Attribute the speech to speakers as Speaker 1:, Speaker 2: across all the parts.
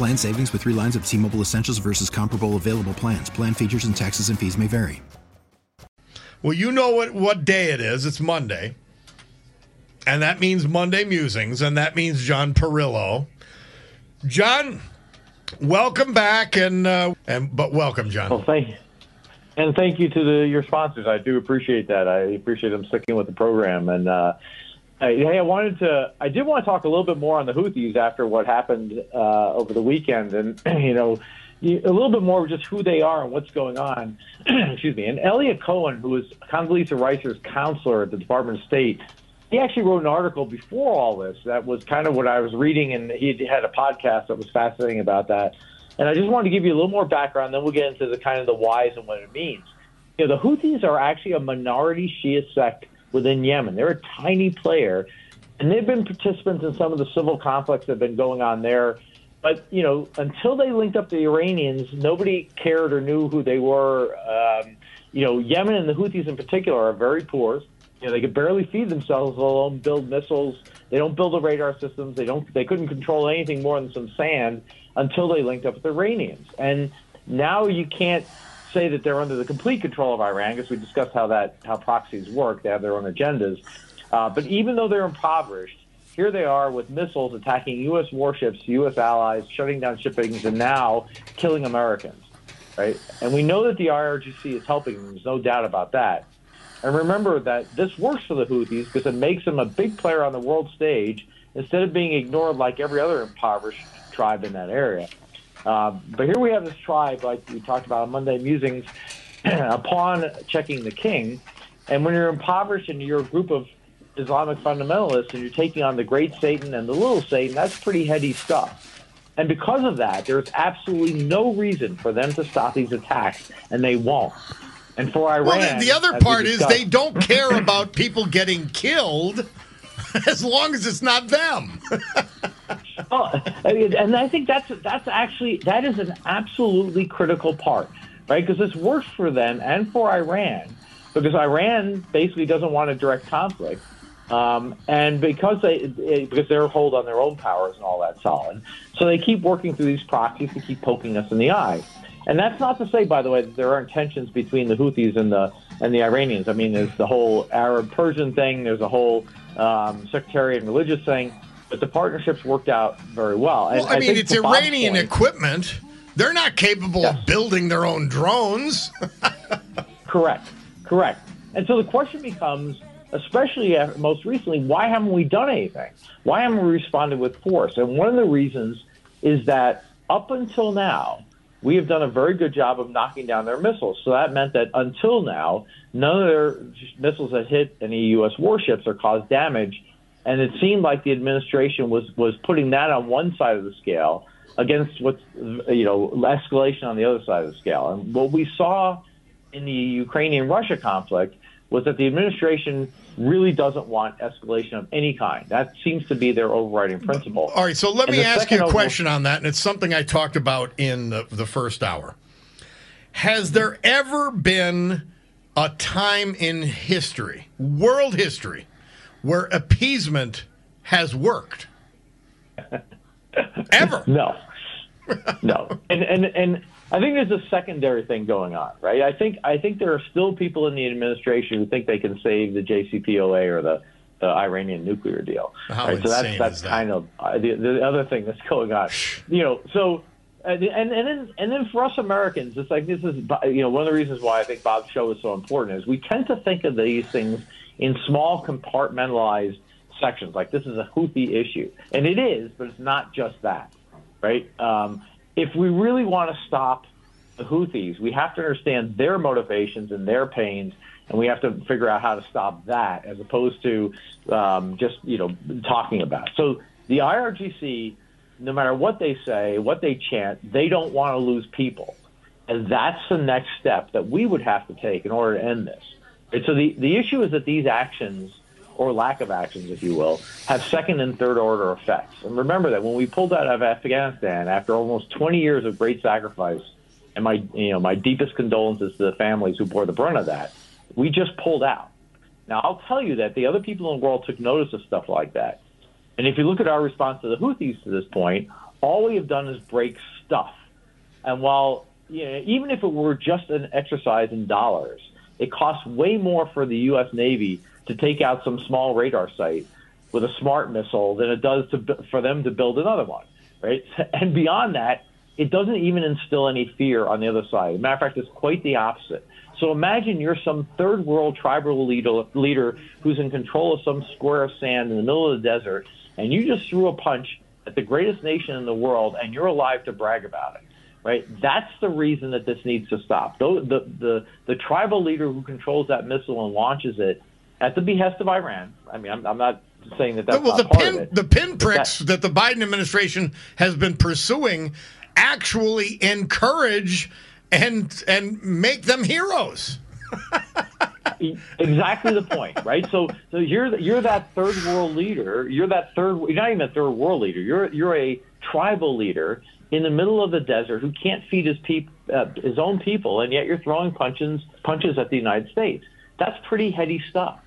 Speaker 1: Plan savings with three lines of T Mobile Essentials versus comparable available plans. Plan features and taxes and fees may vary.
Speaker 2: Well, you know what, what day it is. It's Monday. And that means Monday Musings, and that means John Parillo. John, welcome back, and uh, and but welcome, John.
Speaker 3: Well, thank you. and thank you to the, your sponsors. I do appreciate that. I appreciate them sticking with the program, and uh, Hey, I wanted to. I did want to talk a little bit more on the Houthis after what happened uh, over the weekend, and you know, a little bit more of just who they are and what's going on. Excuse me. And Elliot Cohen, who was Condoleezza Rice's counselor at the Department of State, he actually wrote an article before all this that was kind of what I was reading, and he had a podcast that was fascinating about that. And I just wanted to give you a little more background, then we'll get into the kind of the whys and what it means. You know, the Houthis are actually a minority Shia sect within Yemen. They're a tiny player, and they've been participants in some of the civil conflicts that have been going on there. But you know, until they linked up the Iranians, nobody cared or knew who they were. Um, you know, Yemen and the Houthis in particular are very poor. You know, they could barely feed themselves, let alone build missiles. They don't build the radar systems. They don't. They couldn't control anything more than some sand until they linked up with the Iranians. And now you can't say that they're under the complete control of Iran, because we discussed how that how proxies work. They have their own agendas. Uh, but even though they're impoverished, here they are with missiles attacking U.S. warships, U.S. allies, shutting down shippings, and now killing Americans. Right? And we know that the IRGC is helping them. There's no doubt about that. And remember that this works for the Houthis because it makes them a big player on the world stage instead of being ignored like every other impoverished tribe in that area. Um, but here we have this tribe, like we talked about on Monday Musings, upon checking the king. And when you're impoverished and you're a group of Islamic fundamentalists and you're taking on the great Satan and the little Satan, that's pretty heady stuff. And because of that, there's absolutely no reason for them to stop these attacks, and they won't. And for Iran,
Speaker 2: well, the other part is they don't care about people getting killed as long as it's not them.
Speaker 3: oh, and I think that's that's actually that is an absolutely critical part, right? Because this works for them and for Iran, because Iran basically doesn't want a direct conflict, um, and because they because they're hold on their own powers and all that solid, so they keep working through these proxies to keep poking us in the eye. And that's not to say, by the way, that there aren't tensions between the Houthis and the and the Iranians. I mean, there's the whole Arab Persian thing. There's a whole um, sectarian religious thing but the partnerships worked out very well.
Speaker 2: well I, I, mean, it's Iranian point, equipment. They're not capable yes. of building their own drones.
Speaker 3: correct, correct. And so the question becomes, especially uh, most recently, why haven't we done anything? Why haven't we responded with force? And one of the reasons is that up until now, we have done a very good job of knocking down their missiles. So that meant that until now, none of their missiles that hit any U.S. warships or caused damage and it seemed like the administration was was putting that on one side of the scale against what's you know escalation on the other side of the scale. And what we saw in the Ukrainian Russia conflict was that the administration really doesn't want escalation of any kind. That seems to be their overriding principle.
Speaker 2: All right, so let and me ask you a question over- on that, and it's something I talked about in the, the first hour. Has there ever been a time in history, world history, where appeasement has worked. Ever?
Speaker 3: No. No. And and and I think there's a secondary thing going on, right? I think I think there are still people in the administration who think they can save the JCPOA or the the Iranian nuclear deal.
Speaker 2: How
Speaker 3: right? So that's that's
Speaker 2: that?
Speaker 3: kind of uh, the, the other thing that's going on. You know, so and and and then and then for us Americans, it's like this is you know one of the reasons why I think Bob's show is so important is we tend to think of these things in small compartmentalized sections. Like this is a Houthi issue, and it is, but it's not just that, right? Um, if we really want to stop the Houthis, we have to understand their motivations and their pains, and we have to figure out how to stop that, as opposed to um, just you know talking about. It. So the IRGC, no matter what they say, what they chant, they don't want to lose people, and that's the next step that we would have to take in order to end this. And so the the issue is that these actions or lack of actions, if you will, have second and third order effects. And remember that when we pulled out of Afghanistan after almost 20 years of great sacrifice, and my you know my deepest condolences to the families who bore the brunt of that, we just pulled out. Now I'll tell you that the other people in the world took notice of stuff like that. And if you look at our response to the Houthis to this point, all we have done is break stuff. And while you know, even if it were just an exercise in dollars, it costs way more for the U.S. Navy to take out some small radar site with a smart missile than it does to for them to build another one, right? And beyond that, it doesn't even instill any fear on the other side. Matter of fact, it's quite the opposite. So imagine you're some third world tribal leader, leader who's in control of some square of sand in the middle of the desert, and you just threw a punch at the greatest nation in the world, and you're alive to brag about it right? That's the reason that this needs to stop. The, the, the, the tribal leader who controls that missile and launches it at the behest of Iran. I mean, I'm, I'm not saying that that's
Speaker 2: well, the pin, the pinpricks
Speaker 3: that-
Speaker 2: that, the Biden administration has been pursuing actually encourage and and make them heroes.
Speaker 3: exactly the point, right? So, so you're you're that third world leader. You're that third. You're not even a third world leader. You're you're a tribal leader in the middle of the desert who can't feed his peop, uh, his own people, and yet you're throwing punches punches at the United States. That's pretty heady stuff,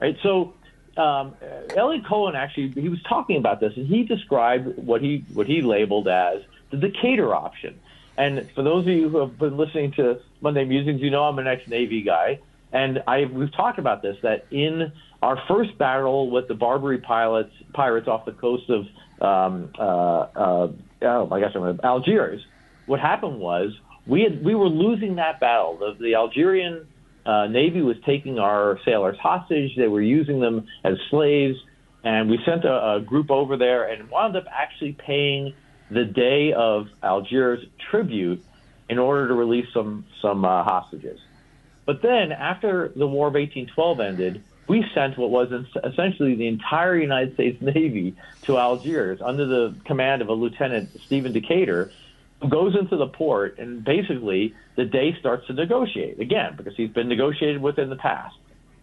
Speaker 3: right? So. Um, Elliot Cohen actually he was talking about this, and he described what he what he labeled as the Decatur option. And for those of you who have been listening to Monday Musings, you know I'm an ex-Navy guy, and I we've talked about this that in our first battle with the Barbary pilots pirates off the coast of um, uh, uh, oh my gosh, I'm Algiers. What happened was we had we were losing that battle. The, the Algerian uh, Navy was taking our sailors hostage. They were using them as slaves, and we sent a, a group over there and wound up actually paying the dey of Algiers tribute in order to release some some uh, hostages. But then, after the War of 1812 ended, we sent what was essentially the entire United States Navy to Algiers under the command of a Lieutenant Stephen Decatur, who goes into the port and basically the dey starts to negotiate again because he's been negotiated with in the past.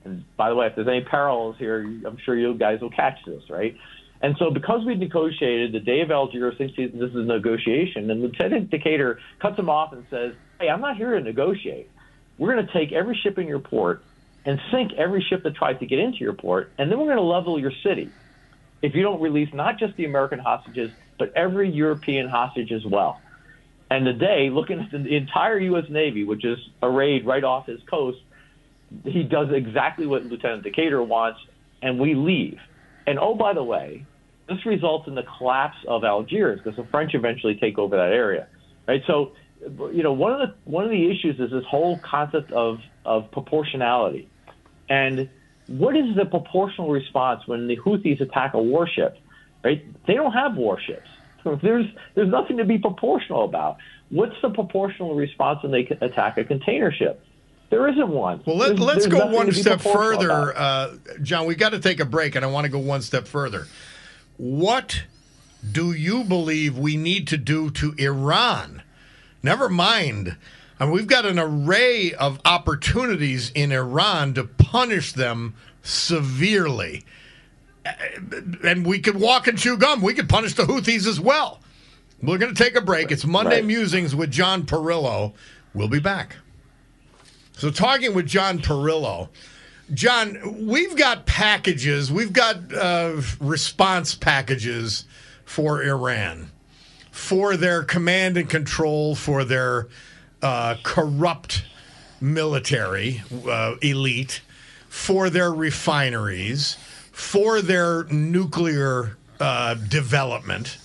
Speaker 3: And by the way, if there's any parallels here, I'm sure you guys will catch this, right? And so, because we negotiated, the dey of Algiers thinks this is a negotiation, and Lieutenant Decatur cuts him off and says, "Hey, I'm not here to negotiate. We're going to take every ship in your port and sink every ship that tries to get into your port, and then we're going to level your city if you don't release not just the American hostages, but every European hostage as well." And today, looking at the entire U.S. Navy, which is arrayed right off his coast, he does exactly what Lieutenant Decatur wants, and we leave. And oh, by the way, this results in the collapse of Algiers because the French eventually take over that area, right? So, you know, one of the one of the issues is this whole concept of of proportionality, and what is the proportional response when the Houthis attack a warship? Right? They don't have warships. There's there's nothing to be proportional about. What's the proportional response when they attack a container ship? There isn't one.
Speaker 2: Well, let, us go one step further, uh, John. We got to take a break, and I want to go one step further. What do you believe we need to do to Iran? Never mind. I mean, we've got an array of opportunities in Iran to punish them severely. And we could walk and chew gum. We could punish the Houthis as well. We're going to take a break. It's Monday
Speaker 3: Right.
Speaker 2: Musings with John Parillo. We'll be back. So, talking with John Parillo, John, we've got packages, we've got uh, response packages for Iran, for their command and control, for their uh, corrupt military uh, elite, for their refineries, for their nuclear uh, development,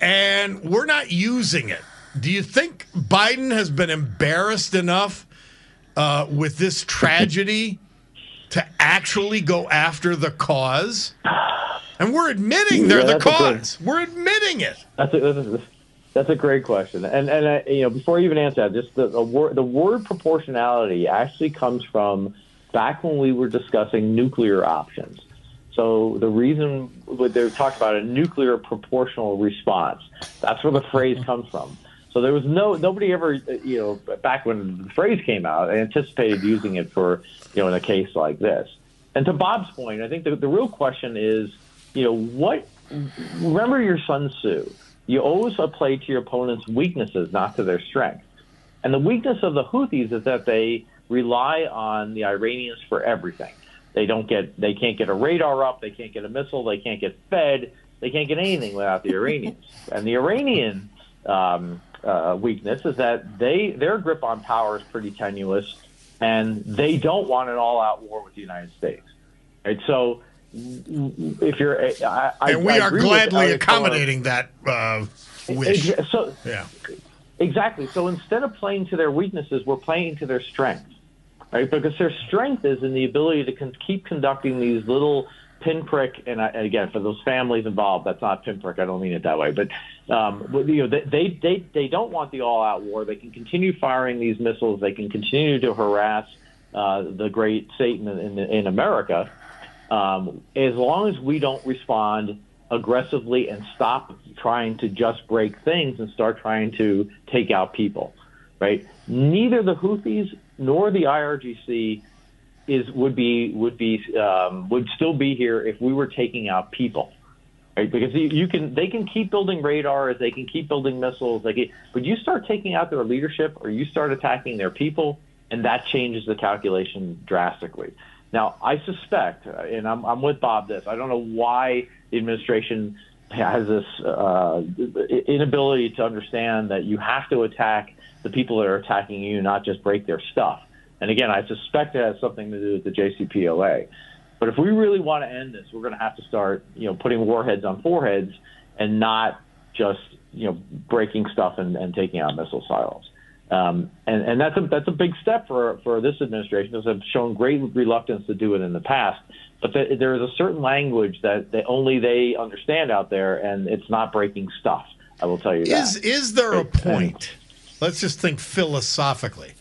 Speaker 2: and we're not using it. Do you think Biden has been embarrassed enough uh, with this tragedy to actually go after the cause? And we're admitting they're
Speaker 3: Yeah,
Speaker 2: the
Speaker 3: that's a good-
Speaker 2: cause. We're admitting it.
Speaker 3: That's a, that's a, that's a great question, and and uh, you know before you even answer that, just the, the word the word proportionality actually comes from back when we were discussing nuclear options. So the reason they talked about a nuclear proportional response. That's where the phrase comes from. So there was no nobody ever you know back when the phrase came out anticipated using it for you know in a case like this. And to Bob's point, I think the, the real question is you know what remember your Sun Tzu. You always play to your opponent's weaknesses, not to their strengths. And the weakness of the Houthis is that they rely on the Iranians for everything. They don't get, they can't get a radar up, they can't get a missile, they can't get fed, they can't get anything without the Iranians. And the Iranian um, uh, weakness is that they their grip on power is pretty tenuous, and they don't want an all-out war with the United States. Right. So if you're, I, I,
Speaker 2: And we
Speaker 3: I
Speaker 2: are gladly accommodating that uh, wish.
Speaker 3: So
Speaker 2: Yeah.
Speaker 3: exactly. So instead of playing to their weaknesses, we're playing to their strengths, right? Because their strength is in the ability to con- keep conducting these little pinprick. And, I, and again, for those families involved, that's not pinprick. I don't mean it that way, but um, you know, they, they they don't want the all-out war. They can continue firing these missiles. They can continue to harass uh, the great Satan in, in, in America um, as long as we don't respond aggressively and stop trying to just break things and start trying to take out people, right? Neither the Houthis nor the IRGC is would be would be um, would still be here if we were taking out people, right? Because you, you can they can keep building radars, they can keep building missiles, they can, but you start taking out their leadership or you start attacking their people, and that changes the calculation drastically. Now, I suspect, uh, and I'm, I'm with Bob. This I don't know why the administration has this uh, inability to understand that you have to attack the people that are attacking you, not just break their stuff. And again, I suspect it has something to do with the JCPOA. But if we really want to end this, we're going to have to start, you know, putting warheads on foreheads and not just, you know, breaking stuff and, and taking out missile silos. Um, and, and that's a that's a big step for for this administration because they've shown great reluctance to do it in the past. But the, there is a certain language that they, only they understand out there, and it's not breaking stuff. I will tell you
Speaker 2: Is
Speaker 3: that.
Speaker 2: is there a point? Let's just think philosophically.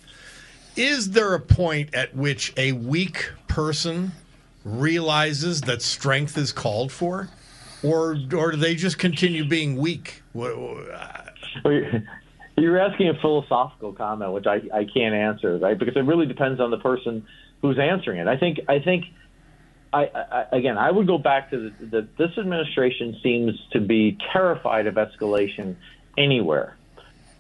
Speaker 2: Is there a point at which a weak person realizes that strength is called for, or or do they just continue being weak?
Speaker 3: You're- asking a philosophical comment, which I, I can't answer, right? Because it really depends on the person who's answering it. I think I think I, I again I would go back to the, the this administration seems to be terrified of escalation anywhere.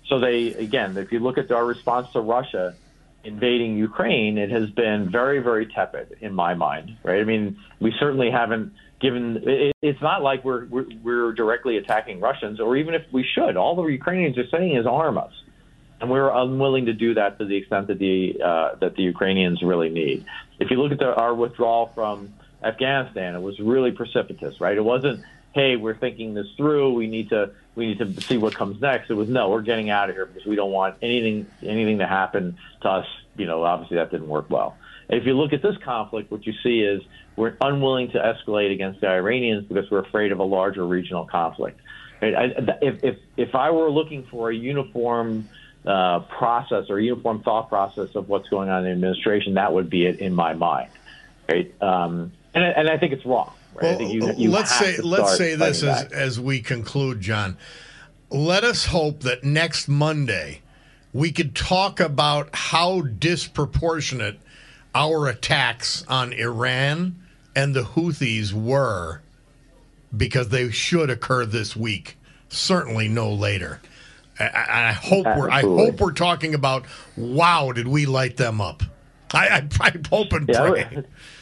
Speaker 3: So they again, if you look at our response to Russia invading Ukraine, it has been very very tepid in my mind, right? I mean, we certainly haven't given it, it's not like we're, we're we're directly attacking Russians, or even if we should. All the Ukrainians are saying is arm us, and we're unwilling to do that to the extent that the uh, that the Ukrainians really need. If you look at the, our withdrawal from Afghanistan, it was really precipitous, right? It wasn't, hey, we're thinking this through. We need to we need to see what comes next. It was no, we're getting out of here because we don't want anything anything to happen to us. You know, obviously that didn't work well. If you look at this conflict, what you see is we're unwilling to escalate against the Iranians because we're afraid of a larger regional conflict. Right? I, if, if, if I were looking for a uniform uh, process or uniform thought process of what's going on in the administration, that would be it in my mind. Right? Um, and, and I think it's wrong. Right? I think you, you
Speaker 2: let's say let's say this as,
Speaker 3: back.
Speaker 2: as we conclude, John. Let us hope that next Monday we could talk about how disproportionate our attacks on Iran and the Houthis were, because they should occur this week, certainly no later. I, I hope we're I hope we're talking about wow, did we light them up? I, I, I hope and pray.
Speaker 3: Yeah,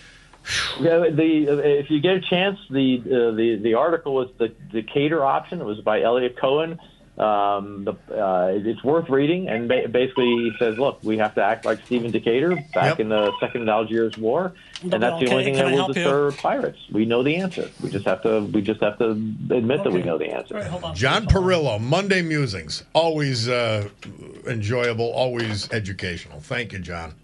Speaker 3: the uh, if you get a chance, the uh, the the article was the Decatur option. It was by Elliot Cohen. Um, the, uh, it's worth reading, and ba- basically he says, "Look, we have to act like Stephen Decatur back
Speaker 2: Yep.
Speaker 3: in the Second Algiers War, and that's the
Speaker 4: Okay,
Speaker 3: only thing
Speaker 4: can
Speaker 3: that
Speaker 4: I
Speaker 3: will
Speaker 4: help you?
Speaker 3: deter pirates. We know the answer. We just have to. We just have to admit that we know the answer."
Speaker 4: All right, hold on.
Speaker 2: John Parillo, Monday Musings. Always uh, enjoyable, always educational. Thank you, John.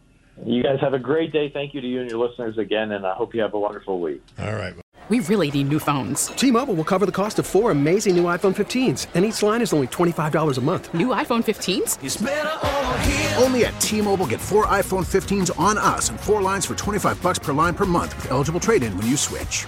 Speaker 3: You guys have a great day. Thank you to you and your listeners again, and I hope you have a wonderful week.
Speaker 2: All right.
Speaker 5: We really need new phones.
Speaker 6: T-Mobile will cover the cost of four amazing new iPhone 15s, and each line is only $25 a month.
Speaker 5: New iPhone 15s?
Speaker 7: Only at T-Mobile get four iPhone 15s on us and four lines for 25 bucks per line per month with eligible trade-in when you switch.